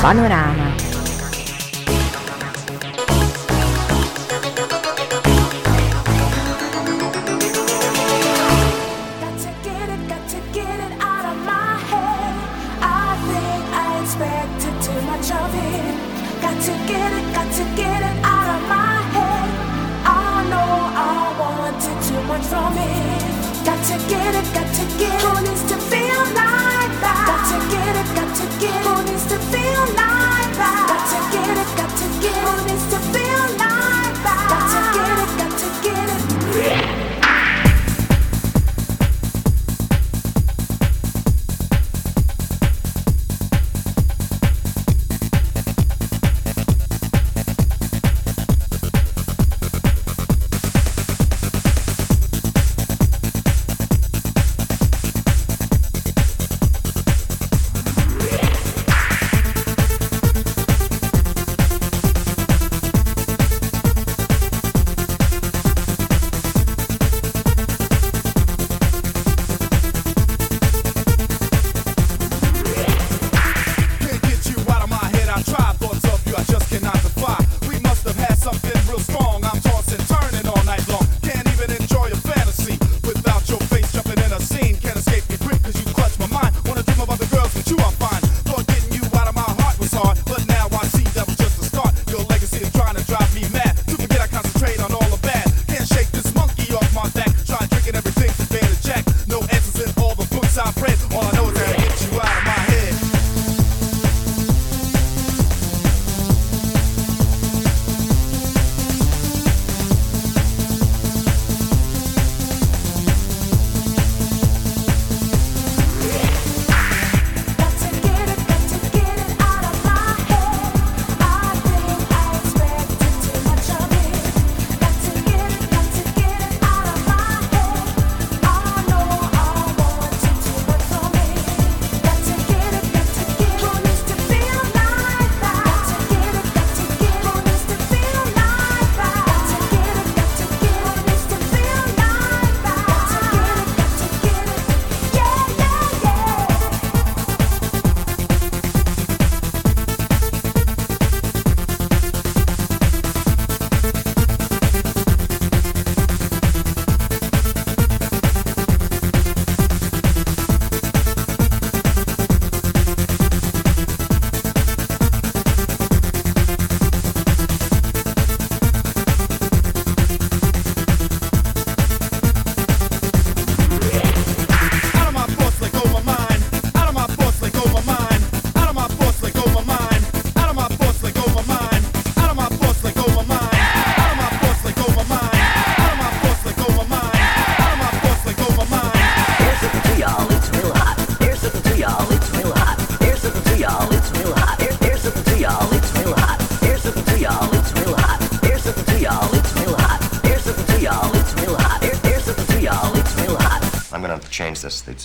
Panorama.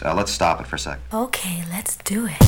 Uh, let's stop it for a sec. Okay, let's do it.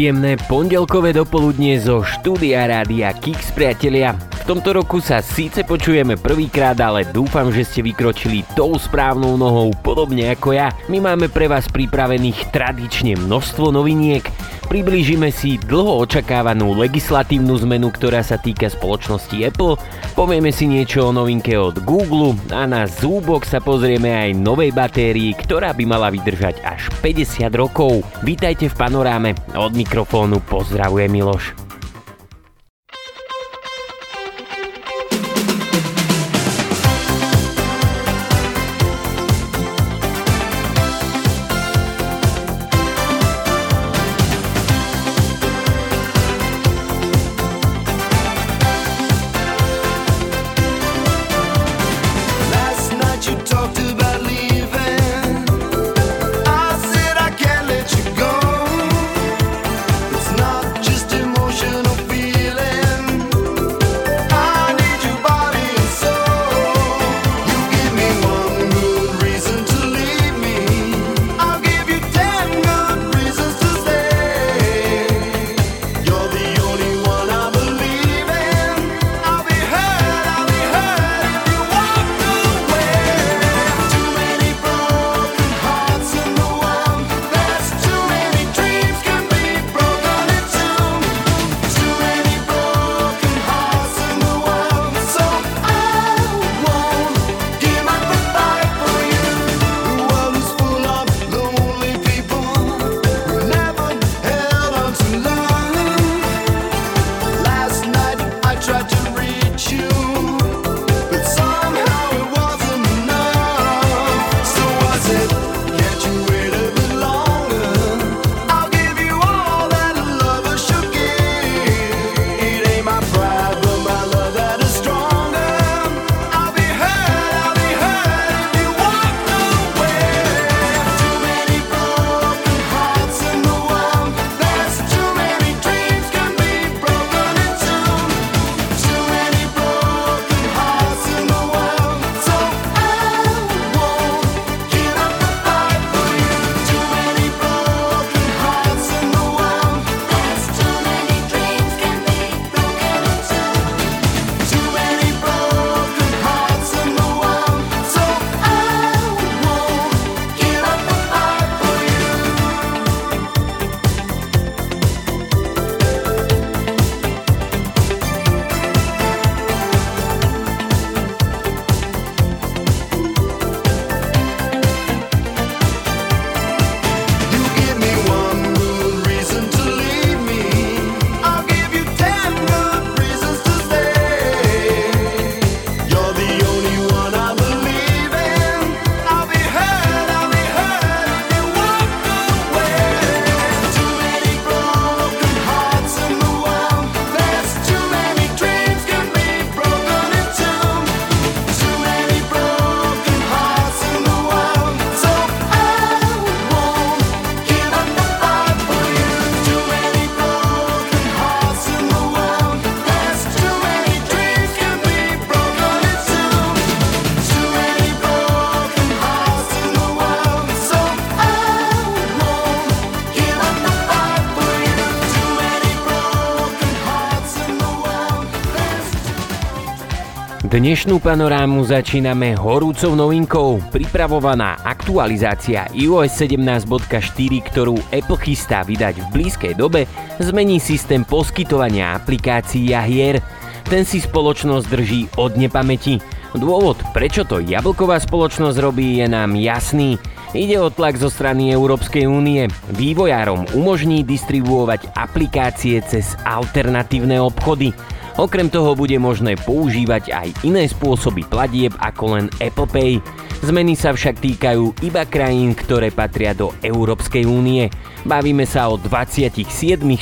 Príjemné pondelkové dopoludnie zo štúdia Rádia Kix, priatelia. V tomto roku sa síce počujeme prvýkrát, ale dúfam, že ste vykročili tou správnou nohou, podobne ako ja. My máme pre vás pripravených tradične množstvo noviniek, priblížime si dlho očakávanú legislatívnu zmenu, ktorá sa týka spoločnosti Apple, povieme si niečo o novinke od Google a na zúbok sa pozrieme aj novej batérii, ktorá by mala vydržať až 50 rokov. Vítajte v panoráme, od mikrofónu pozdravuje Miloš. Dnešnú panorámu začíname horúcou novinkou. Pripravovaná aktualizácia iOS 17.4, ktorú Apple chystá vydať v blízkej dobe, zmení systém poskytovania aplikácií a hier. Ten si spoločnosť drží od nepamäti. Dôvod, prečo to jablková spoločnosť robí, je nám jasný. Ide o tlak zo strany Európskej únie. Vývojárom umožní distribuovať aplikácie cez alternatívne obchody. Okrem toho bude možné používať aj iné spôsoby platieb ako len Apple Pay. Zmeny sa však týkajú iba krajín, ktoré patria do Európskej únie. Bavíme sa o 27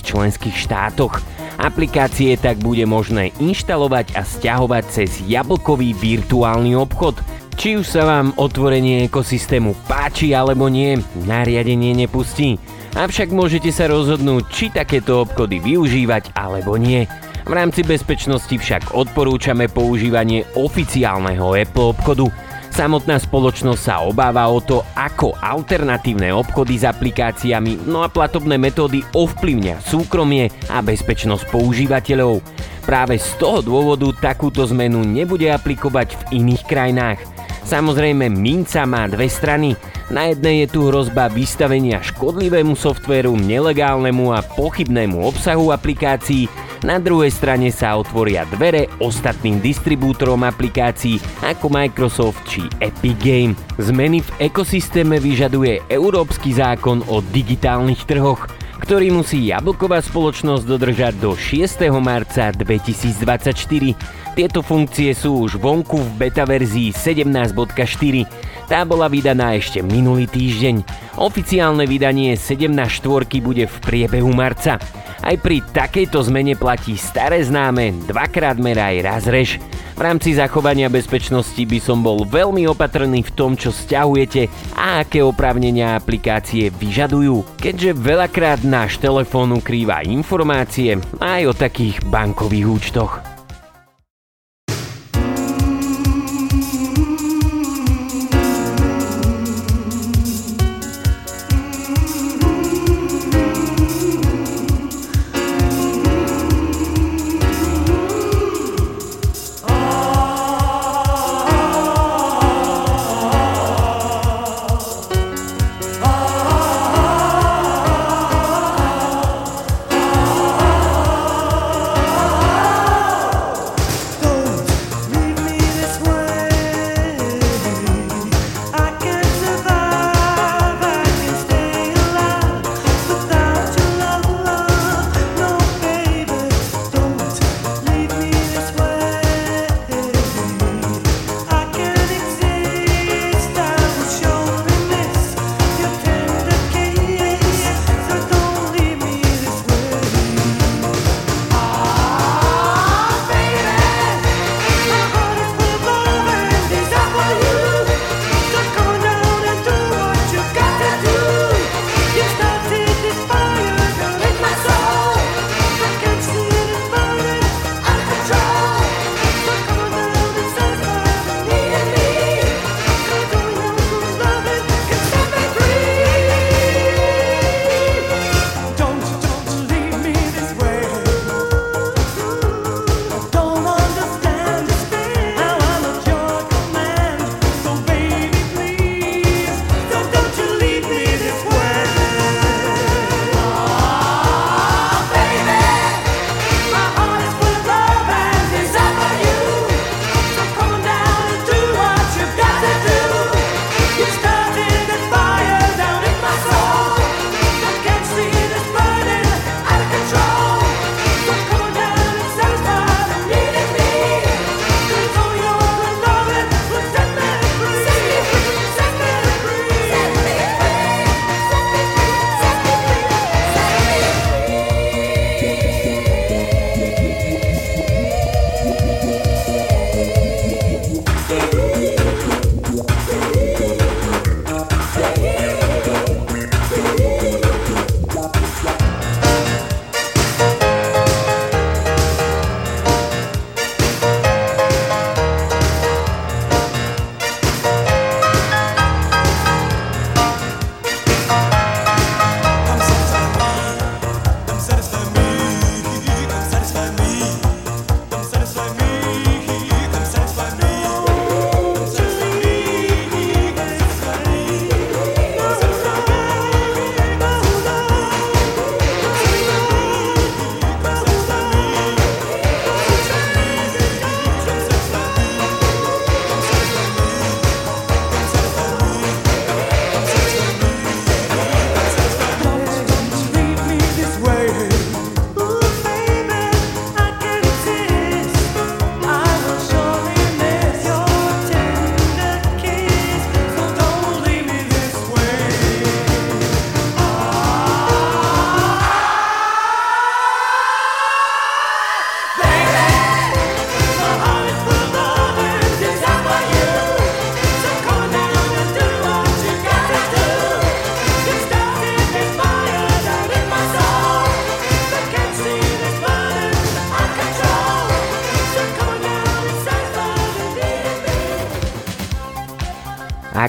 členských štátoch. Aplikácie tak bude možné inštalovať a stiahovať cez jablkový virtuálny obchod. Či už sa vám otvorenie ekosystému páči alebo nie, nariadenie nepustí. Avšak môžete sa rozhodnúť, či takéto obchody využívať alebo nie. V rámci bezpečnosti však odporúčame používanie oficiálneho Apple obchodu. Samotná spoločnosť sa obáva o to, ako alternatívne obchody s aplikáciami, no a platobné metódy ovplyvňa súkromie a bezpečnosť používateľov. Práve z toho dôvodu takúto zmenu nebude aplikovať v iných krajinách. Samozrejme, minca má dve strany. Na jednej je tu hrozba vystavenia škodlivému softvéru, nelegálnemu a pochybnému obsahu aplikácií, na druhej strane sa otvoria dvere ostatným distribútorom aplikácií ako Microsoft či Epic Game. Zmeny v ekosystéme vyžaduje Európsky zákon o digitálnych trhoch, ktorý musí jablková spoločnosť dodržať do 6. marca 2024. Tieto funkcie sú už vonku v beta verzii 17.4. Tá bola vydaná ešte minulý týždeň. Oficiálne vydanie 17.4 bude v priebehu marca. Aj pri takejto zmene platí staré známe dvakrát meraj raz rež. V rámci zachovania bezpečnosti by som bol veľmi opatrný v tom, čo stiahujete a aké oprávnenia aplikácie vyžadujú, keďže veľakrát náš telefón ukrýva informácie aj o takých bankových účtoch.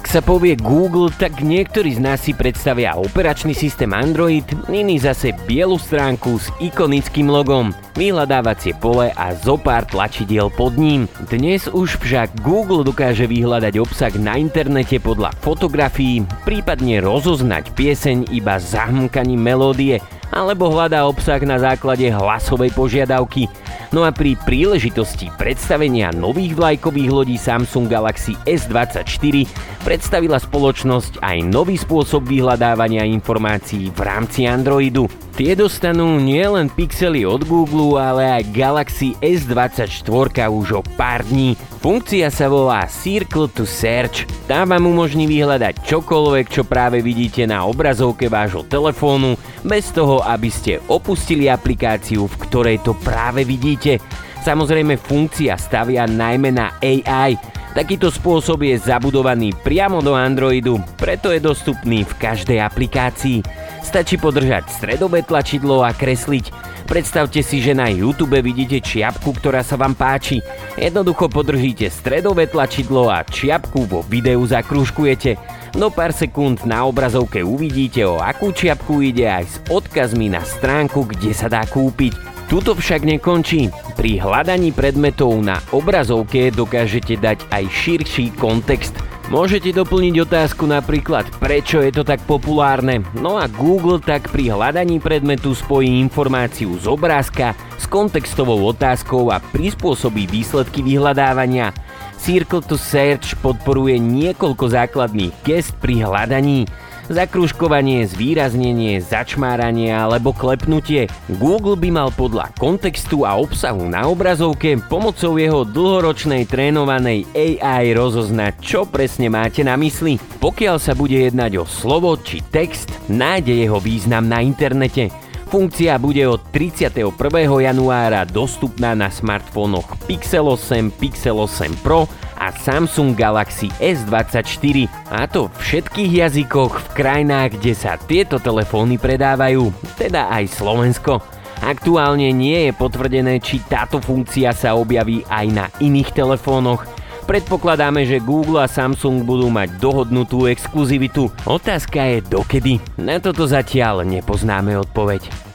Ak sa povie Google, tak niektorí z nás si predstavia operačný systém Android, iní zase bielu stránku s ikonickým logom, vyhľadávacie pole a zopár tlačidiel pod ním. Dnes už však Google dokáže vyhľadať obsah na internete podľa fotografií, prípadne rozoznať pieseň iba zahmkaním melódie, alebo hľadá obsah na základe hlasovej požiadavky. No a pri príležitosti predstavenia nových vlajkových lodí Samsung Galaxy S24 predstavila spoločnosť aj nový spôsob vyhľadávania informácií v rámci Androidu. Tie dostanú nielen pixely od Google, ale aj Galaxy S24 už o pár dní. Funkcia sa volá Circle to Search. Tá vám umožní vyhľadať čokoľvek, čo práve vidíte na obrazovke vášho telefónu, bez toho, aby ste opustili aplikáciu, v ktorej to práve vidíte. Samozrejme funkcia stavia najmä na AI, Takýto spôsob je zabudovaný priamo do Androidu, preto je dostupný v každej aplikácii. Stačí podržať stredové tlačidlo a kresliť. Predstavte si, že na YouTube vidíte čiapku, ktorá sa vám páči. Jednoducho podržíte stredové tlačidlo a čiapku vo videu zakrúžkujete. No pár sekúnd na obrazovke uvidíte, o akú čiapku ide aj s odkazmi na stránku, kde sa dá kúpiť. Tuto však nekončí. Pri hľadaní predmetov na obrazovke dokážete dať aj širší kontext. Môžete doplniť otázku napríklad, prečo je to tak populárne. No a Google tak pri hľadaní predmetu spojí informáciu z obrázka s kontextovou otázkou a prispôsobí výsledky vyhľadávania. Circle to Search podporuje niekoľko základných gest pri hľadaní zakružkovanie, zvýraznenie, začmáranie alebo klepnutie. Google by mal podľa kontextu a obsahu na obrazovke pomocou jeho dlhoročnej trénovanej AI rozoznať, čo presne máte na mysli. Pokiaľ sa bude jednať o slovo či text, nájde jeho význam na internete. Funkcia bude od 31. januára dostupná na smartfónoch Pixel 8, Pixel 8 Pro a Samsung Galaxy S24. A to v všetkých jazykoch v krajinách, kde sa tieto telefóny predávajú, teda aj Slovensko. Aktuálne nie je potvrdené, či táto funkcia sa objaví aj na iných telefónoch. Predpokladáme, že Google a Samsung budú mať dohodnutú exkluzivitu. Otázka je dokedy. Na toto zatiaľ nepoznáme odpoveď.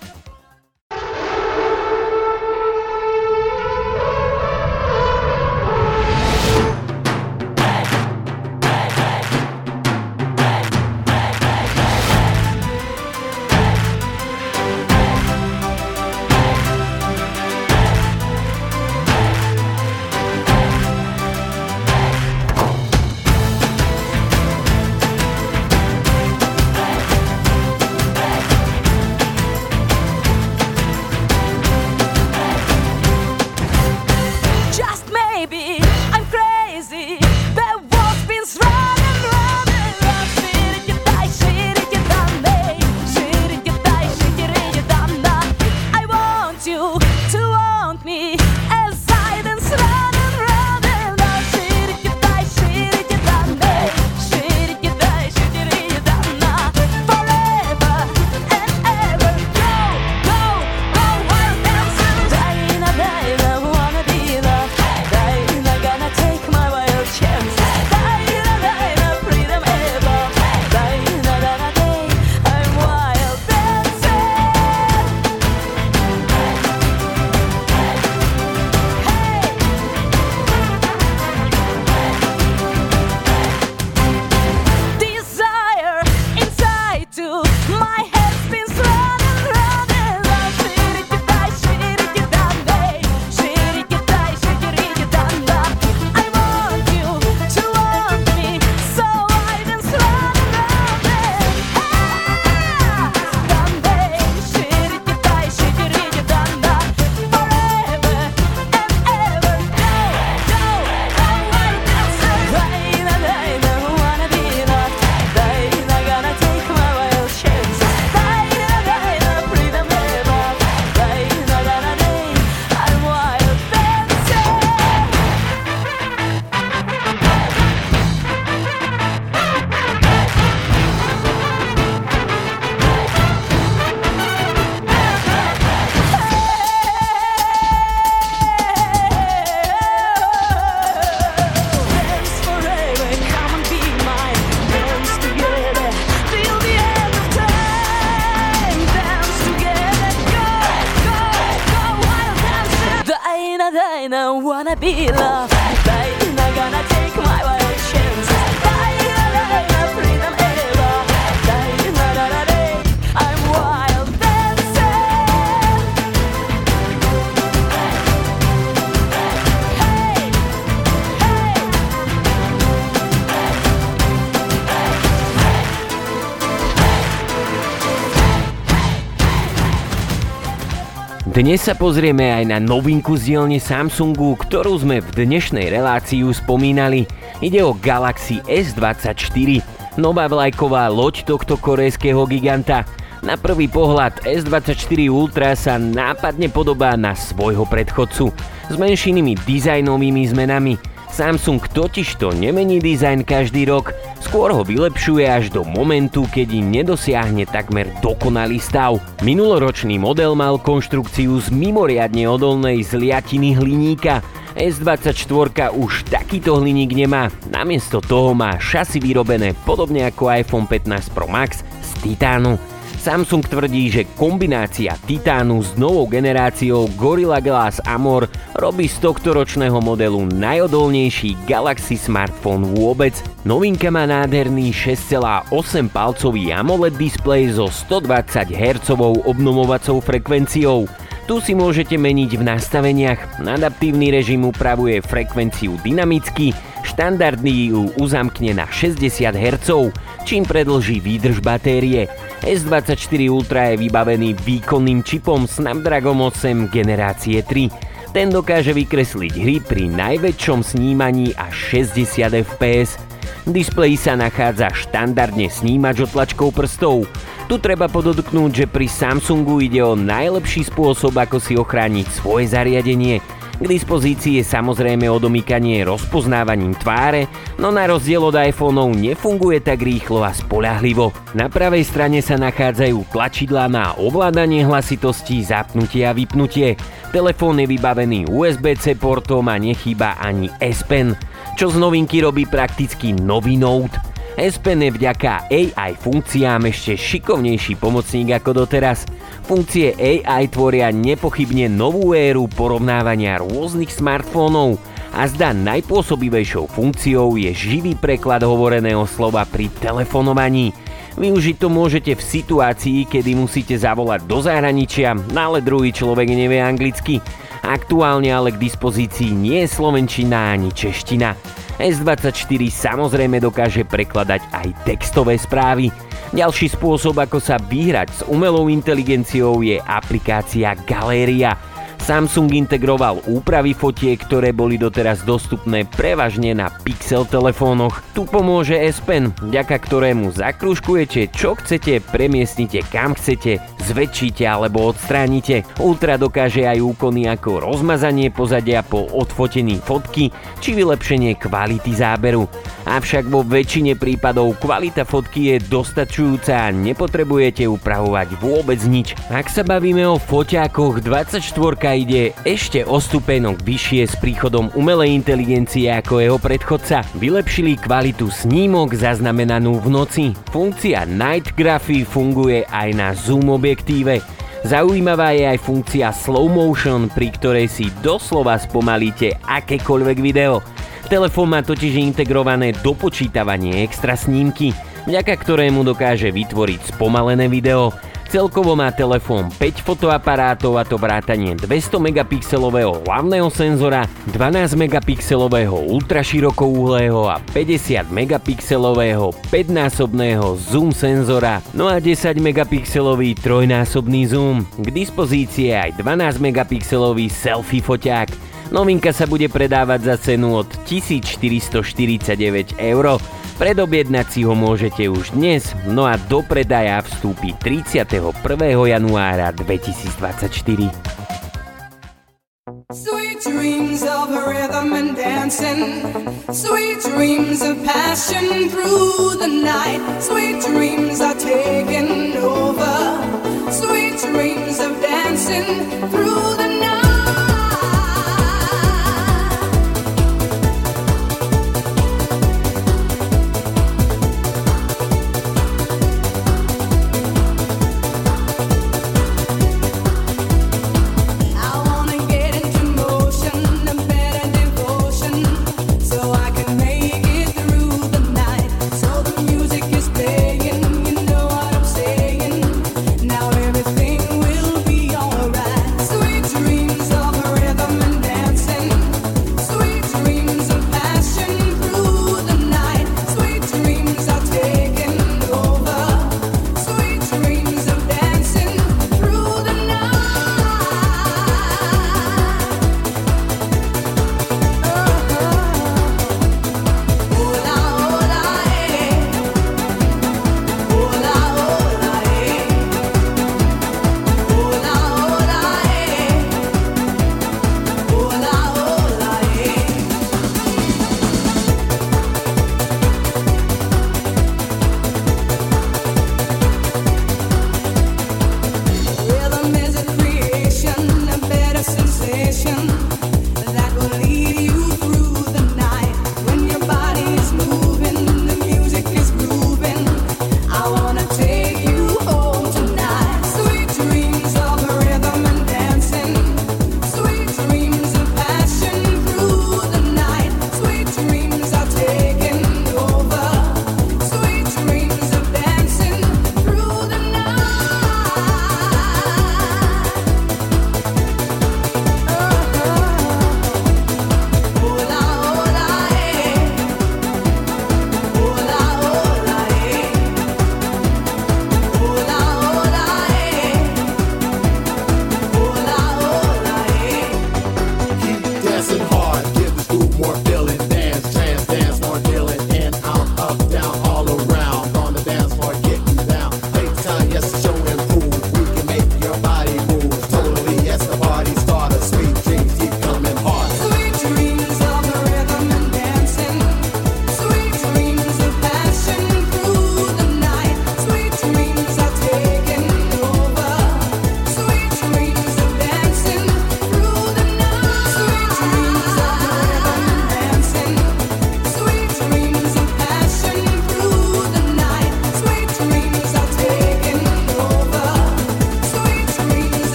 Dnes sa pozrieme aj na novinku z dielne Samsungu, ktorú sme v dnešnej relácii spomínali. Ide o Galaxy S24, nová vlajková loď tohto korejského giganta. Na prvý pohľad S24 Ultra sa nápadne podobá na svojho predchodcu s menšinými dizajnovými zmenami. Samsung totižto nemení dizajn každý rok, skôr ho vylepšuje až do momentu, keď nedosiahne takmer dokonalý stav. Minuloročný model mal konštrukciu z mimoriadne odolnej zliatiny hliníka, S24 už takýto hliník nemá, namiesto toho má šasy vyrobené podobne ako iPhone 15 Pro Max z titánu. Samsung tvrdí, že kombinácia titánu s novou generáciou Gorilla Glass Amor robí z tohto ročného modelu najodolnejší Galaxy smartfón vôbec. Novinka má nádherný 6,8 palcový AMOLED displej so 120 Hz obnovovacou frekvenciou. Tu si môžete meniť v nastaveniach. Adaptívny režim upravuje frekvenciu dynamicky, štandardný ju uzamkne na 60 Hz, čím predlží výdrž batérie. S24 Ultra je vybavený výkonným čipom Snapdragon 8 generácie 3. Ten dokáže vykresliť hry pri najväčšom snímaní až 60 fps. V displeji sa nachádza štandardne snímač otlačkou prstov. Tu treba podotknúť, že pri Samsungu ide o najlepší spôsob, ako si ochrániť svoje zariadenie. K dispozícii je samozrejme odomýkanie rozpoznávaním tváre, no na rozdiel od iPhoneov nefunguje tak rýchlo a spoľahlivo. Na pravej strane sa nachádzajú tlačidlá na ovládanie hlasitosti, zapnutie a vypnutie. Telefón je vybavený USB-C portom a nechýba ani S Pen, čo z novinky robí prakticky nový Note. S Pen je vďaka AI funkciám ešte šikovnejší pomocník ako doteraz. Funkcie AI tvoria nepochybne novú éru porovnávania rôznych smartfónov a zdá najpôsobivejšou funkciou je živý preklad hovoreného slova pri telefonovaní. Využiť to môžete v situácii, kedy musíte zavolať do zahraničia, no ale druhý človek nevie anglicky. Aktuálne ale k dispozícii nie je slovenčina ani čeština. S24 samozrejme dokáže prekladať aj textové správy. Ďalší spôsob, ako sa vyhrať s umelou inteligenciou je aplikácia Galéria. Samsung integroval úpravy fotiek, ktoré boli doteraz dostupné prevažne na Pixel telefónoch. Tu pomôže S Pen, vďaka ktorému zakrúžkujete čo chcete, premiestnite kam chcete, zväčšíte alebo odstránite. Ultra dokáže aj úkony ako rozmazanie pozadia po odfotení fotky či vylepšenie kvality záberu. Avšak vo väčšine prípadov kvalita fotky je dostačujúca a nepotrebujete upravovať vôbec nič. Ak sa bavíme o foťákoch, 24 ide ešte o stupenok vyššie s príchodom umelej inteligencie ako jeho predchodca. Vylepšili kvalitu snímok zaznamenanú v noci. Funkcia Night Graphy funguje aj na zoom objektíve. Zaujímavá je aj funkcia slow motion, pri ktorej si doslova spomalíte akékoľvek video. Telefón má totiž integrované dopočítavanie extra snímky, vďaka ktorému dokáže vytvoriť spomalené video. Celkovo má telefón 5 fotoaparátov a to vrátanie 200 megapixelového hlavného senzora, 12 megapixelového ultraširokouhlého a 50 megapixelového 5-násobného zoom senzora, no a 10 megapixelový trojnásobný zoom. K dispozícii je aj 12 megapixelový selfie foťák. Novinka sa bude predávať za cenu od 1449 eur. Predobjednať si ho môžete už dnes, no a do predaja vstúpi 31. januára 2024. Sweet dreams of rhythm and dancing. Sweet dreams of passion through the night. Sweet dreams are taking over. Sweet dreams of dancing through the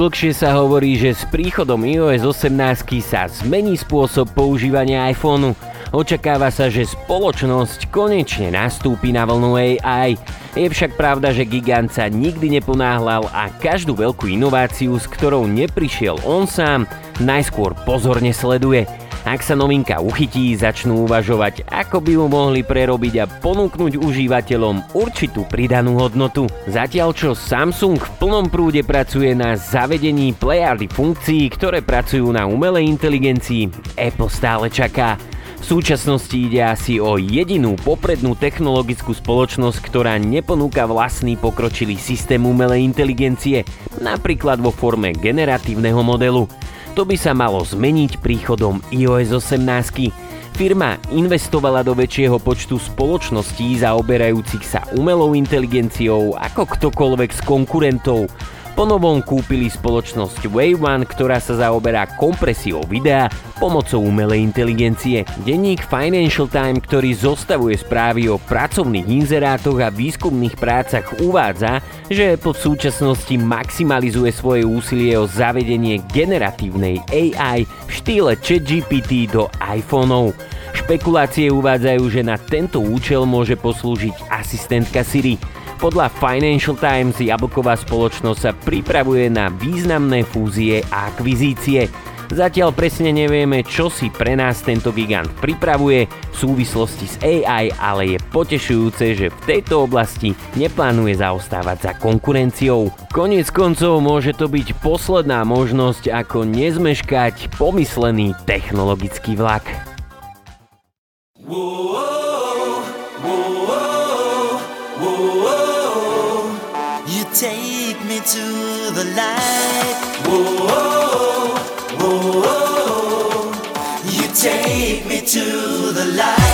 dlhšie sa hovorí, že s príchodom iOS 18 sa zmení spôsob používania iPhoneu. Očakáva sa, že spoločnosť konečne nastúpi na vlnu AI. Je však pravda, že gigant sa nikdy neponáhľal a každú veľkú inováciu, s ktorou neprišiel on sám, najskôr pozorne sleduje. Ak sa novinka uchytí, začnú uvažovať, ako by ju mohli prerobiť a ponúknuť užívateľom určitú pridanú hodnotu. Zatiaľ čo Samsung v plnom prúde pracuje na zavedení plejardy funkcií, ktoré pracujú na umelej inteligencii, Apple stále čaká. V súčasnosti ide asi o jedinú poprednú technologickú spoločnosť, ktorá neponúka vlastný pokročilý systém umelej inteligencie, napríklad vo forme generatívneho modelu. To by sa malo zmeniť príchodom iOS 18. Firma investovala do väčšieho počtu spoločností zaoberajúcich sa umelou inteligenciou ako ktokoľvek z konkurentov. Ponovom kúpili spoločnosť Wave One, ktorá sa zaoberá kompresiou videa pomocou umelej inteligencie. Denník Financial Times, ktorý zostavuje správy o pracovných inzerátoch a výskumných prácach, uvádza, že Apple v súčasnosti maximalizuje svoje úsilie o zavedenie generatívnej AI v štýle ChatGPT do iPhoneov. Špekulácie uvádzajú, že na tento účel môže poslúžiť asistentka Siri. Podľa Financial Times jablková spoločnosť sa pripravuje na významné fúzie a akvizície. Zatiaľ presne nevieme, čo si pre nás tento gigant pripravuje v súvislosti s AI, ale je potešujúce, že v tejto oblasti neplánuje zaostávať za konkurenciou. Konec koncov môže to byť posledná možnosť, ako nezmeškať pomyslený technologický vlak. Whoa. To the light. Whoa, whoa, whoa, you take me to the light.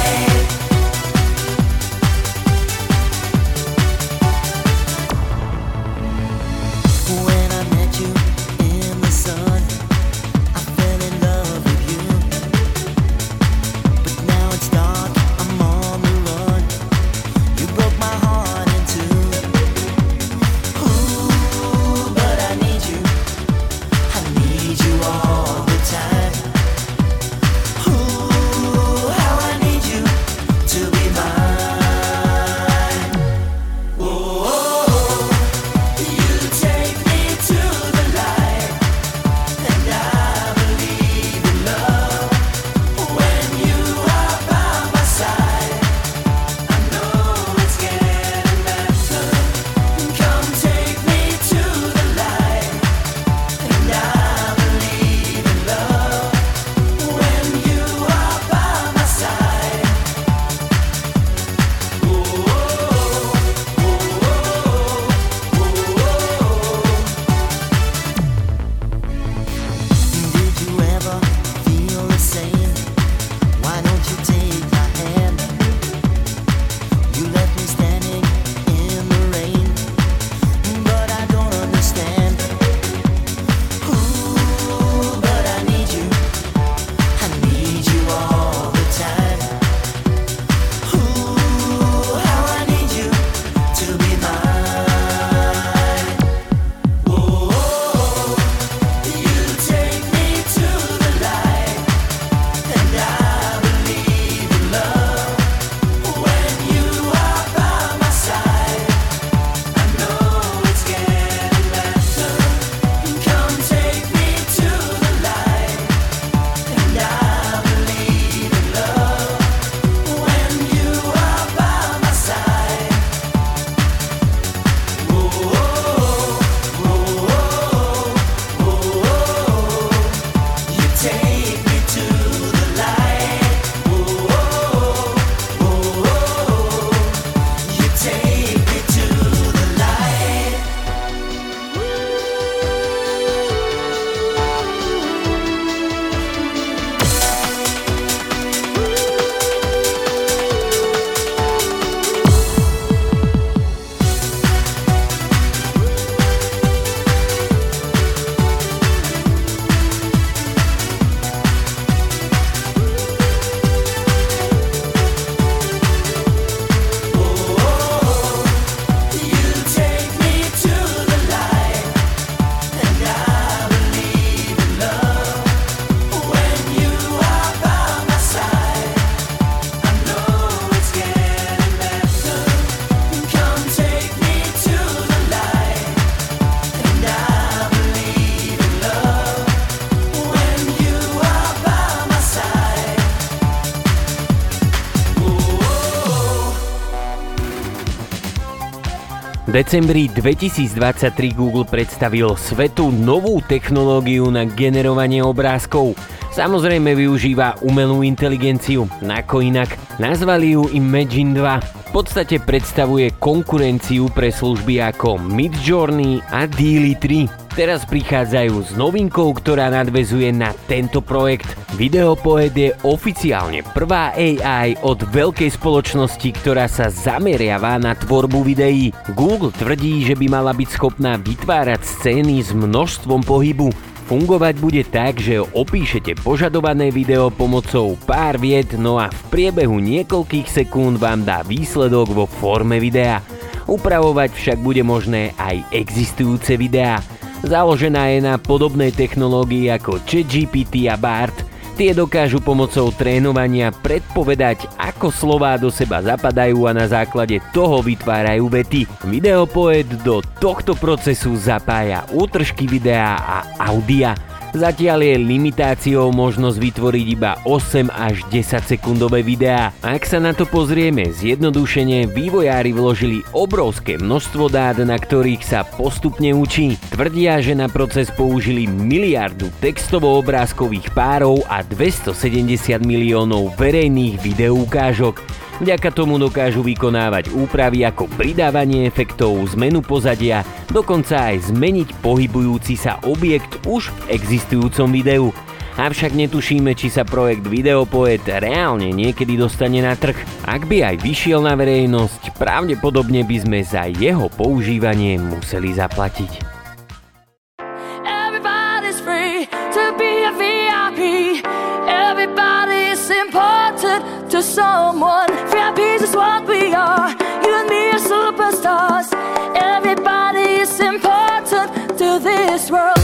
Decembri 2023 Google predstavil svetu novú technológiu na generovanie obrázkov. Samozrejme využíva umelú inteligenciu, ako inak. Nazvali ju Imagine 2. V podstate predstavuje konkurenciu pre služby ako Midjourney a Daily 3. Teraz prichádzajú s novinkou, ktorá nadvezuje na tento projekt. Videopoet je oficiálne prvá AI od veľkej spoločnosti, ktorá sa zameriava na tvorbu videí. Google tvrdí, že by mala byť schopná vytvárať scény s množstvom pohybu. Fungovať bude tak, že opíšete požadované video pomocou pár vied, no a v priebehu niekoľkých sekúnd vám dá výsledok vo forme videa. Upravovať však bude možné aj existujúce videá. Založená je na podobnej technológii ako ChatGPT a BART. Tie dokážu pomocou trénovania predpovedať, ako slová do seba zapadajú a na základe toho vytvárajú vety. Videopoet do tohto procesu zapája útržky videa a audia. Zatiaľ je limitáciou možnosť vytvoriť iba 8 až 10 sekundové videá. Ak sa na to pozrieme, zjednodušene vývojári vložili obrovské množstvo dát, na ktorých sa postupne učí. Tvrdia, že na proces použili miliardu textovo-obrázkových párov a 270 miliónov verejných videoukážok. Vďaka tomu dokážu vykonávať úpravy ako pridávanie efektov, zmenu pozadia, dokonca aj zmeniť pohybujúci sa objekt už v existujúcom videu. Avšak netušíme, či sa projekt Videopoet reálne niekedy dostane na trh. Ak by aj vyšiel na verejnosť, pravdepodobne by sme za jeho používanie museli zaplatiť. To someone. VIPs is what we are. You and me are superstars. Everybody is important to this world.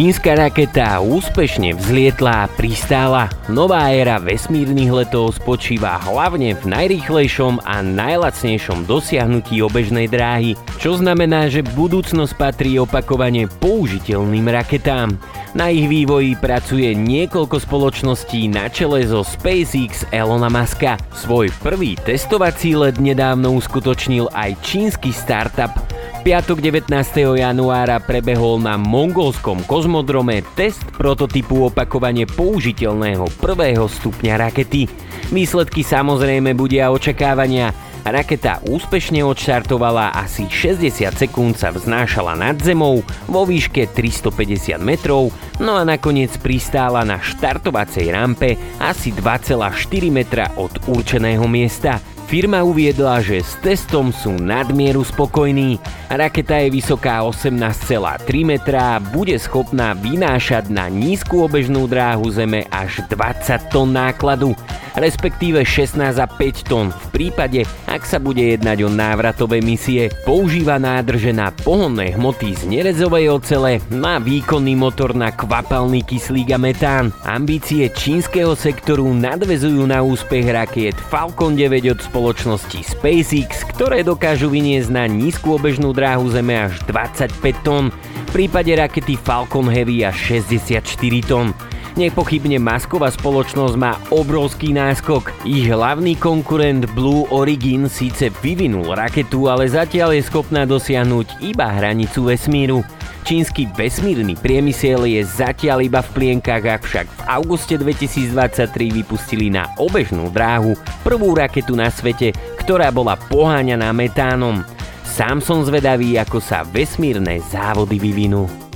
Čínska raketa úspešne vzlietla a pristála. Nová éra vesmírnych letov spočíva hlavne v najrýchlejšom a najlacnejšom dosiahnutí obežnej dráhy, čo znamená, že budúcnosť patrí opakovane použiteľným raketám. Na ich vývoji pracuje niekoľko spoločností na čele zo SpaceX Elona Muska. Svoj prvý testovací let nedávno uskutočnil aj čínsky startup piatok 19. januára prebehol na mongolskom kozmodrome test prototypu opakovane použiteľného prvého stupňa rakety. Výsledky samozrejme budia očakávania. Raketa úspešne odštartovala asi 60 sekúnd sa vznášala nad zemou vo výške 350 metrov, no a nakoniec pristála na štartovacej rampe asi 2,4 metra od určeného miesta. Firma uviedla, že s testom sú nadmieru spokojní. Raketa je vysoká 18,3 metra bude schopná vynášať na nízku obežnú dráhu Zeme až 20 tón nákladu, respektíve 16 a 5 tón v prípade, ak sa bude jednať o návratové misie. Používa nádrže na pohonné hmoty z nerezovej ocele, má výkonný motor na kvapalný kyslík a metán. Ambície čínskeho sektoru nadvezujú na úspech rakiet Falcon 9 od spoločnosti SpaceX, ktoré dokážu vyniesť na nízku obežnú dráhu Zeme až 25 tón, v prípade rakety Falcon Heavy až 64 tón. Nepochybne masková spoločnosť má obrovský náskok. Ich hlavný konkurent Blue Origin síce vyvinul raketu, ale zatiaľ je schopná dosiahnuť iba hranicu vesmíru. Čínsky vesmírny priemysel je zatiaľ iba v plienkach, avšak v auguste 2023 vypustili na obežnú dráhu prvú raketu na svete, ktorá bola poháňaná metánom. Sám som zvedavý, ako sa vesmírne závody vyvinú.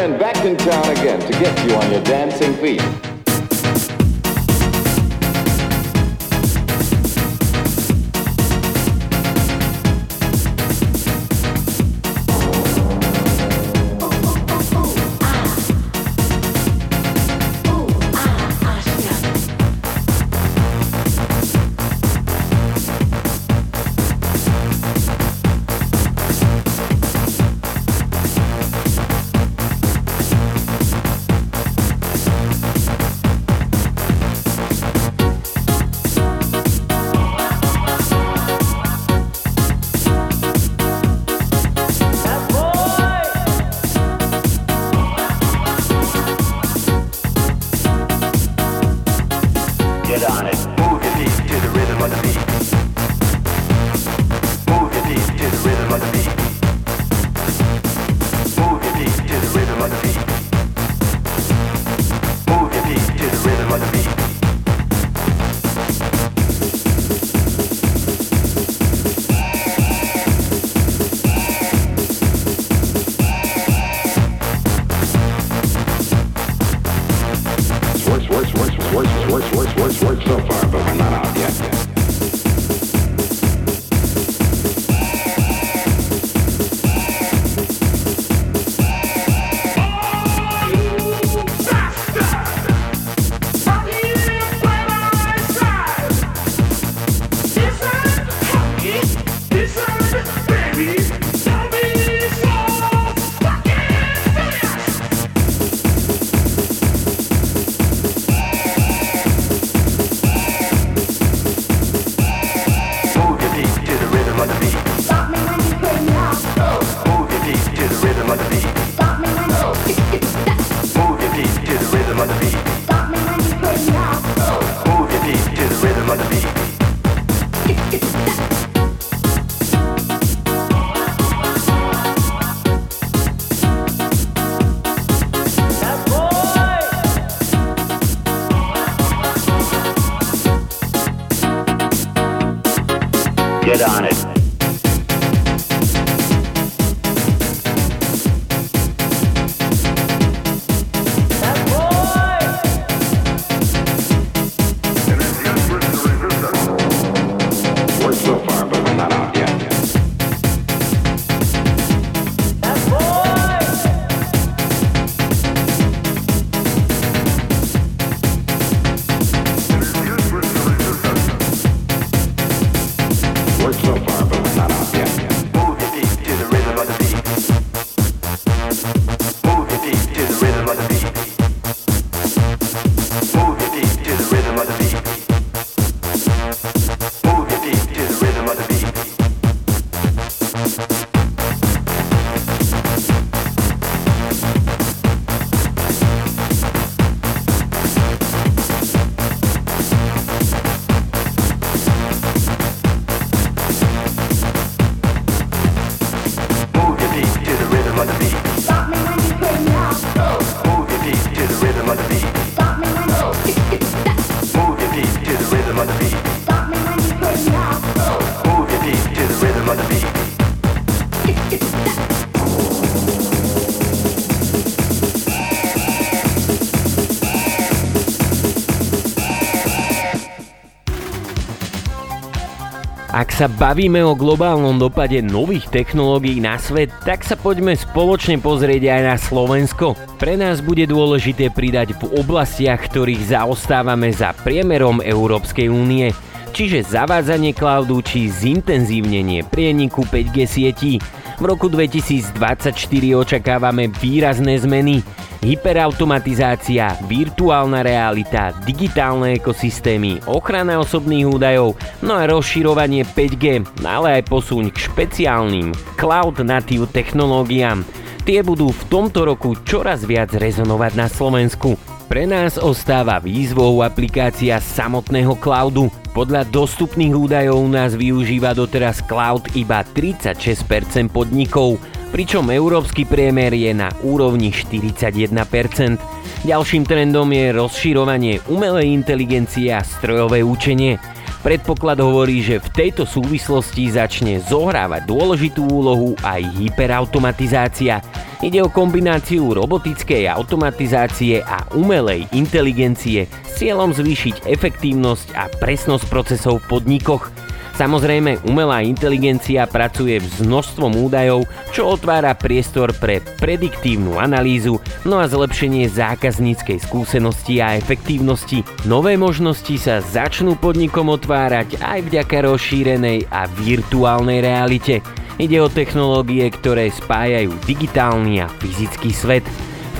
Friend back in town again to get you on your dancing feet. Sa bavíme o globálnom dopade nových technológií na svet, tak sa poďme spoločne pozrieť aj na Slovensko. Pre nás bude dôležité pridať v oblastiach, ktorých zaostávame za priemerom Európskej únie, čiže zavádzanie cloudu či zintenzívnenie prieniku 5G sietí. V roku 2024 očakávame výrazné zmeny hyperautomatizácia, virtuálna realita, digitálne ekosystémy, ochrana osobných údajov, no a rozširovanie 5G, ale aj posuň k špeciálnym cloud native technológiám. Tie budú v tomto roku čoraz viac rezonovať na Slovensku. Pre nás ostáva výzvou aplikácia samotného cloudu. Podľa dostupných údajov nás využíva doteraz cloud iba 36% podnikov, pričom európsky priemer je na úrovni 41%. Ďalším trendom je rozširovanie umelej inteligencie a strojové učenie. Predpoklad hovorí, že v tejto súvislosti začne zohrávať dôležitú úlohu aj hyperautomatizácia. Ide o kombináciu robotickej automatizácie a umelej inteligencie s cieľom zvýšiť efektívnosť a presnosť procesov v podnikoch. Samozrejme, umelá inteligencia pracuje s množstvom údajov, čo otvára priestor pre prediktívnu analýzu, no a zlepšenie zákazníckej skúsenosti a efektívnosti. Nové možnosti sa začnú podnikom otvárať aj vďaka rozšírenej a virtuálnej realite. Ide o technológie, ktoré spájajú digitálny a fyzický svet.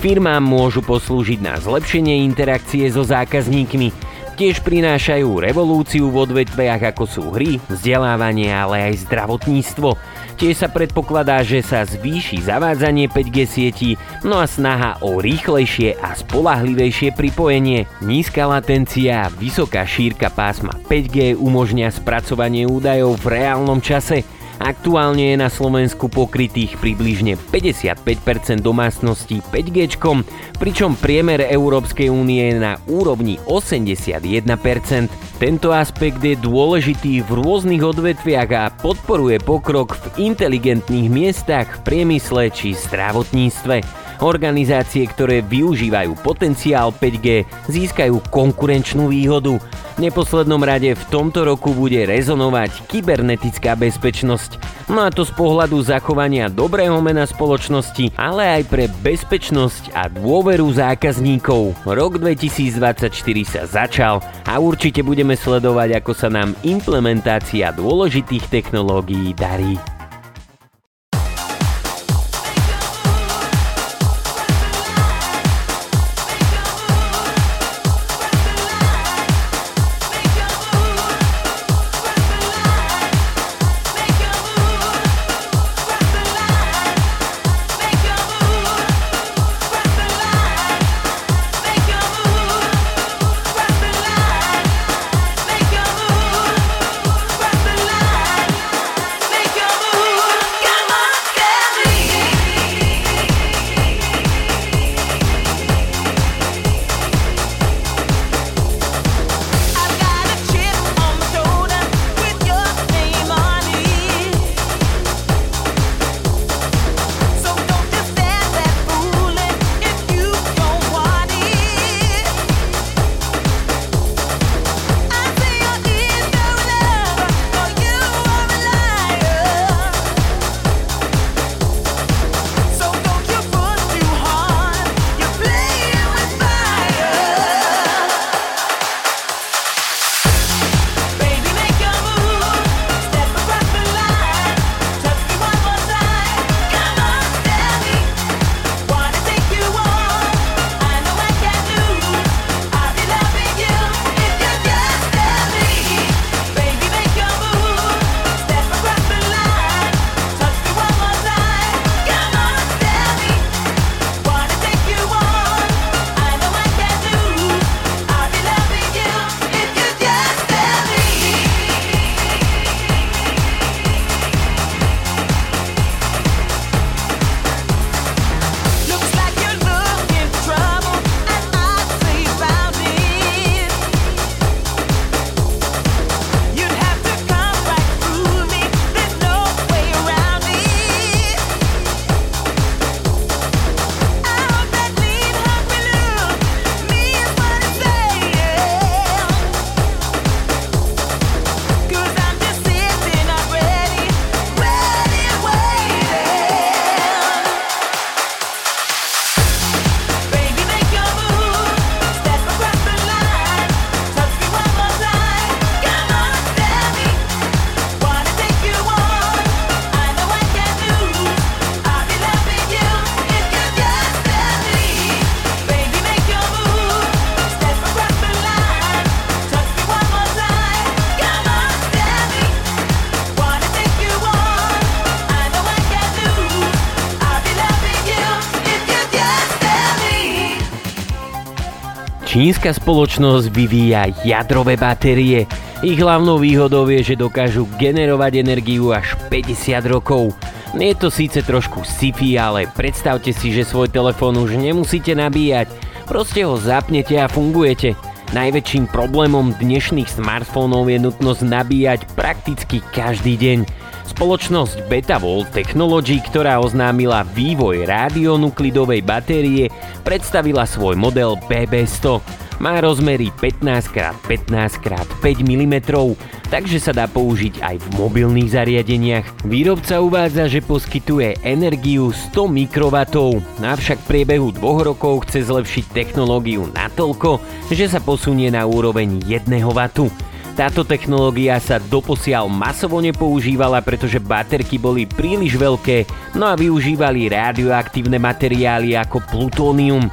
Firmám môžu poslúžiť na zlepšenie interakcie so zákazníkmi, tiež prinášajú revolúciu v odvetviach ako sú hry, vzdelávanie, ale aj zdravotníctvo. Tiež sa predpokladá, že sa zvýši zavádzanie 5G sietí, no a snaha o rýchlejšie a spolahlivejšie pripojenie. Nízka latencia a vysoká šírka pásma 5G umožňa spracovanie údajov v reálnom čase, Aktuálne je na Slovensku pokrytých približne 55% domácností 5G, pričom priemer Európskej únie je na úrovni 81%. Tento aspekt je dôležitý v rôznych odvetviach a podporuje pokrok v inteligentných miestach, v priemysle či zdravotníctve. Organizácie, ktoré využívajú potenciál 5G, získajú konkurenčnú výhodu. V neposlednom rade v tomto roku bude rezonovať kybernetická bezpečnosť. No a to z pohľadu zachovania dobrého mena spoločnosti, ale aj pre bezpečnosť a dôveru zákazníkov. Rok 2024 sa začal a určite budeme sledovať, ako sa nám implementácia dôležitých technológií darí. Čínska spoločnosť vyvíja jadrové batérie. Ich hlavnou výhodou je, že dokážu generovať energiu až 50 rokov. Je to síce trošku sci-fi, ale predstavte si, že svoj telefón už nemusíte nabíjať. Proste ho zapnete a fungujete. Najväčším problémom dnešných smartfónov je nutnosť nabíjať prakticky každý deň. Spoločnosť Betavolt Technology, ktorá oznámila vývoj rádionuklidovej batérie, predstavila svoj model BB100. Má rozmery 15x15x5 mm, takže sa dá použiť aj v mobilných zariadeniach. Výrobca uvádza, že poskytuje energiu 100 mikrovatov, avšak v priebehu dvoch rokov chce zlepšiť technológiu natoľko, že sa posunie na úroveň 1 W. Táto technológia sa doposiaľ masovo nepoužívala, pretože baterky boli príliš veľké, no a využívali radioaktívne materiály ako plutónium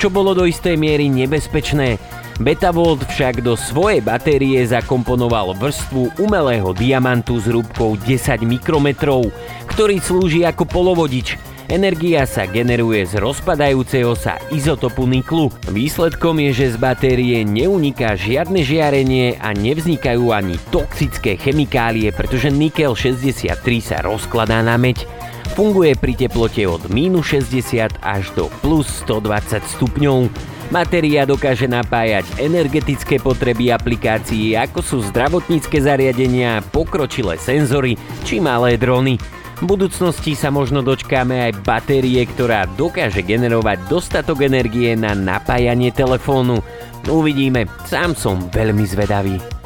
čo bolo do istej miery nebezpečné. Betavolt však do svojej batérie zakomponoval vrstvu umelého diamantu s hrúbkou 10 mikrometrov, ktorý slúži ako polovodič. Energia sa generuje z rozpadajúceho sa izotopu niklu. Výsledkom je, že z batérie neuniká žiadne žiarenie a nevznikajú ani toxické chemikálie, pretože nikel 63 sa rozkladá na meď. Funguje pri teplote od minus 60 až do plus 120 stupňov. Batéria dokáže napájať energetické potreby aplikácií ako sú zdravotnícke zariadenia, pokročilé senzory či malé drony. V budúcnosti sa možno dočkáme aj batérie, ktorá dokáže generovať dostatok energie na napájanie telefónu. Uvidíme, sám som veľmi zvedavý.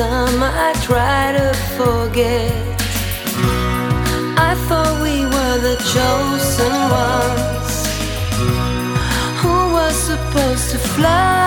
some I try to forget. I thought we were the chosen ones who were supposed to fly.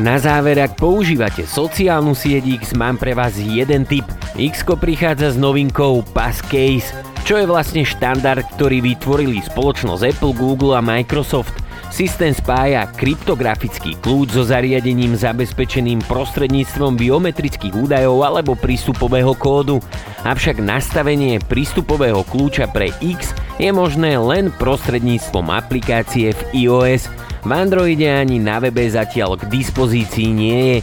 Na záver, ak používate sociálnu sieť X, mám pre vás jeden tip. X prichádza s novinkou Passcase, čo je vlastne štandard, ktorý vytvorili spoločnosť Apple, Google a Microsoft. Systém spája kryptografický kľúč so zariadením zabezpečeným prostredníctvom biometrických údajov alebo prístupového kódu. Avšak nastavenie prístupového kľúča pre X je možné len prostredníctvom aplikácie v iOS. V Androide ani na webe zatiaľ k dispozícii nie je.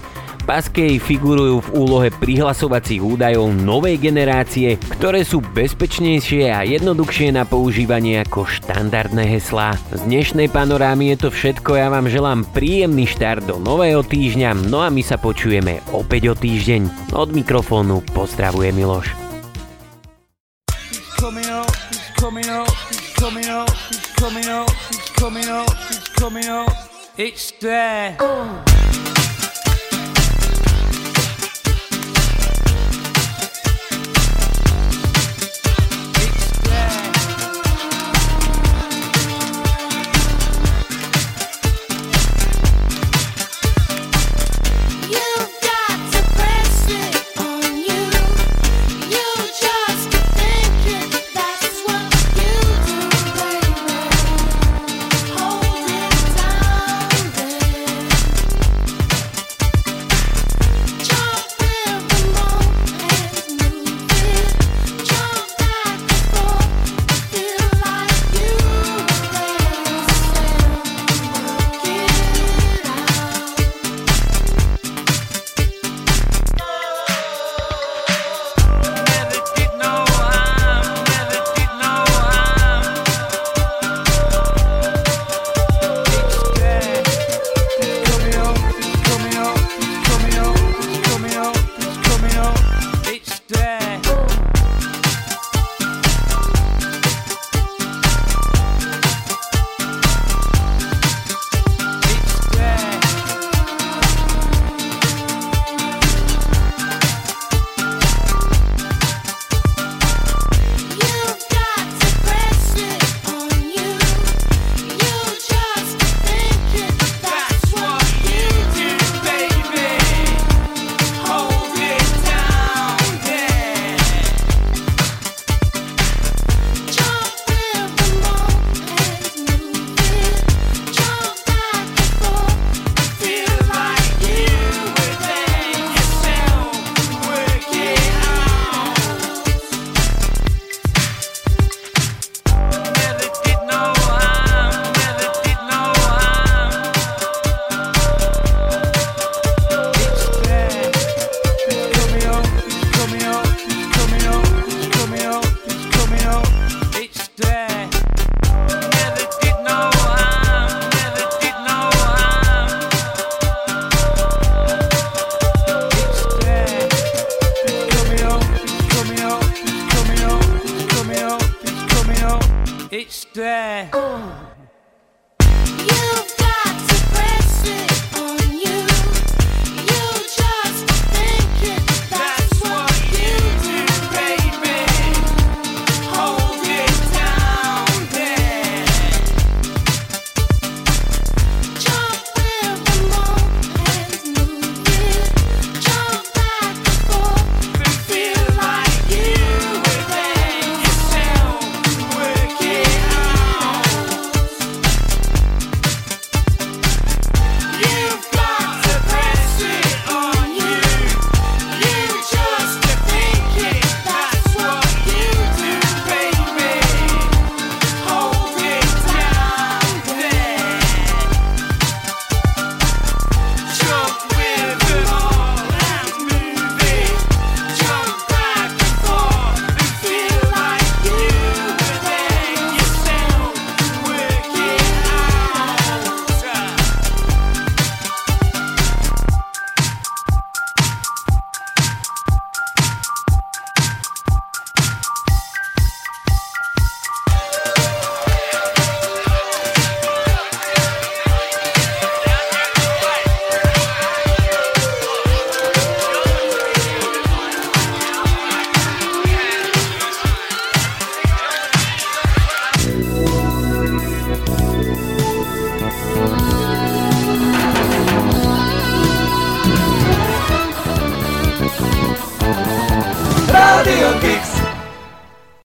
Paskej figurujú v úlohe prihlasovacích údajov novej generácie, ktoré sú bezpečnejšie a jednoduchšie na používanie ako štandardné heslá. Z dnešnej panorámy je to všetko, ja vám želám príjemný štart do nového týždňa, no a my sa počujeme opäť o týždeň. Od mikrofónu pozdravuje Miloš. coming out, coming out, coming out, coming out, coming out, coming out. It's there.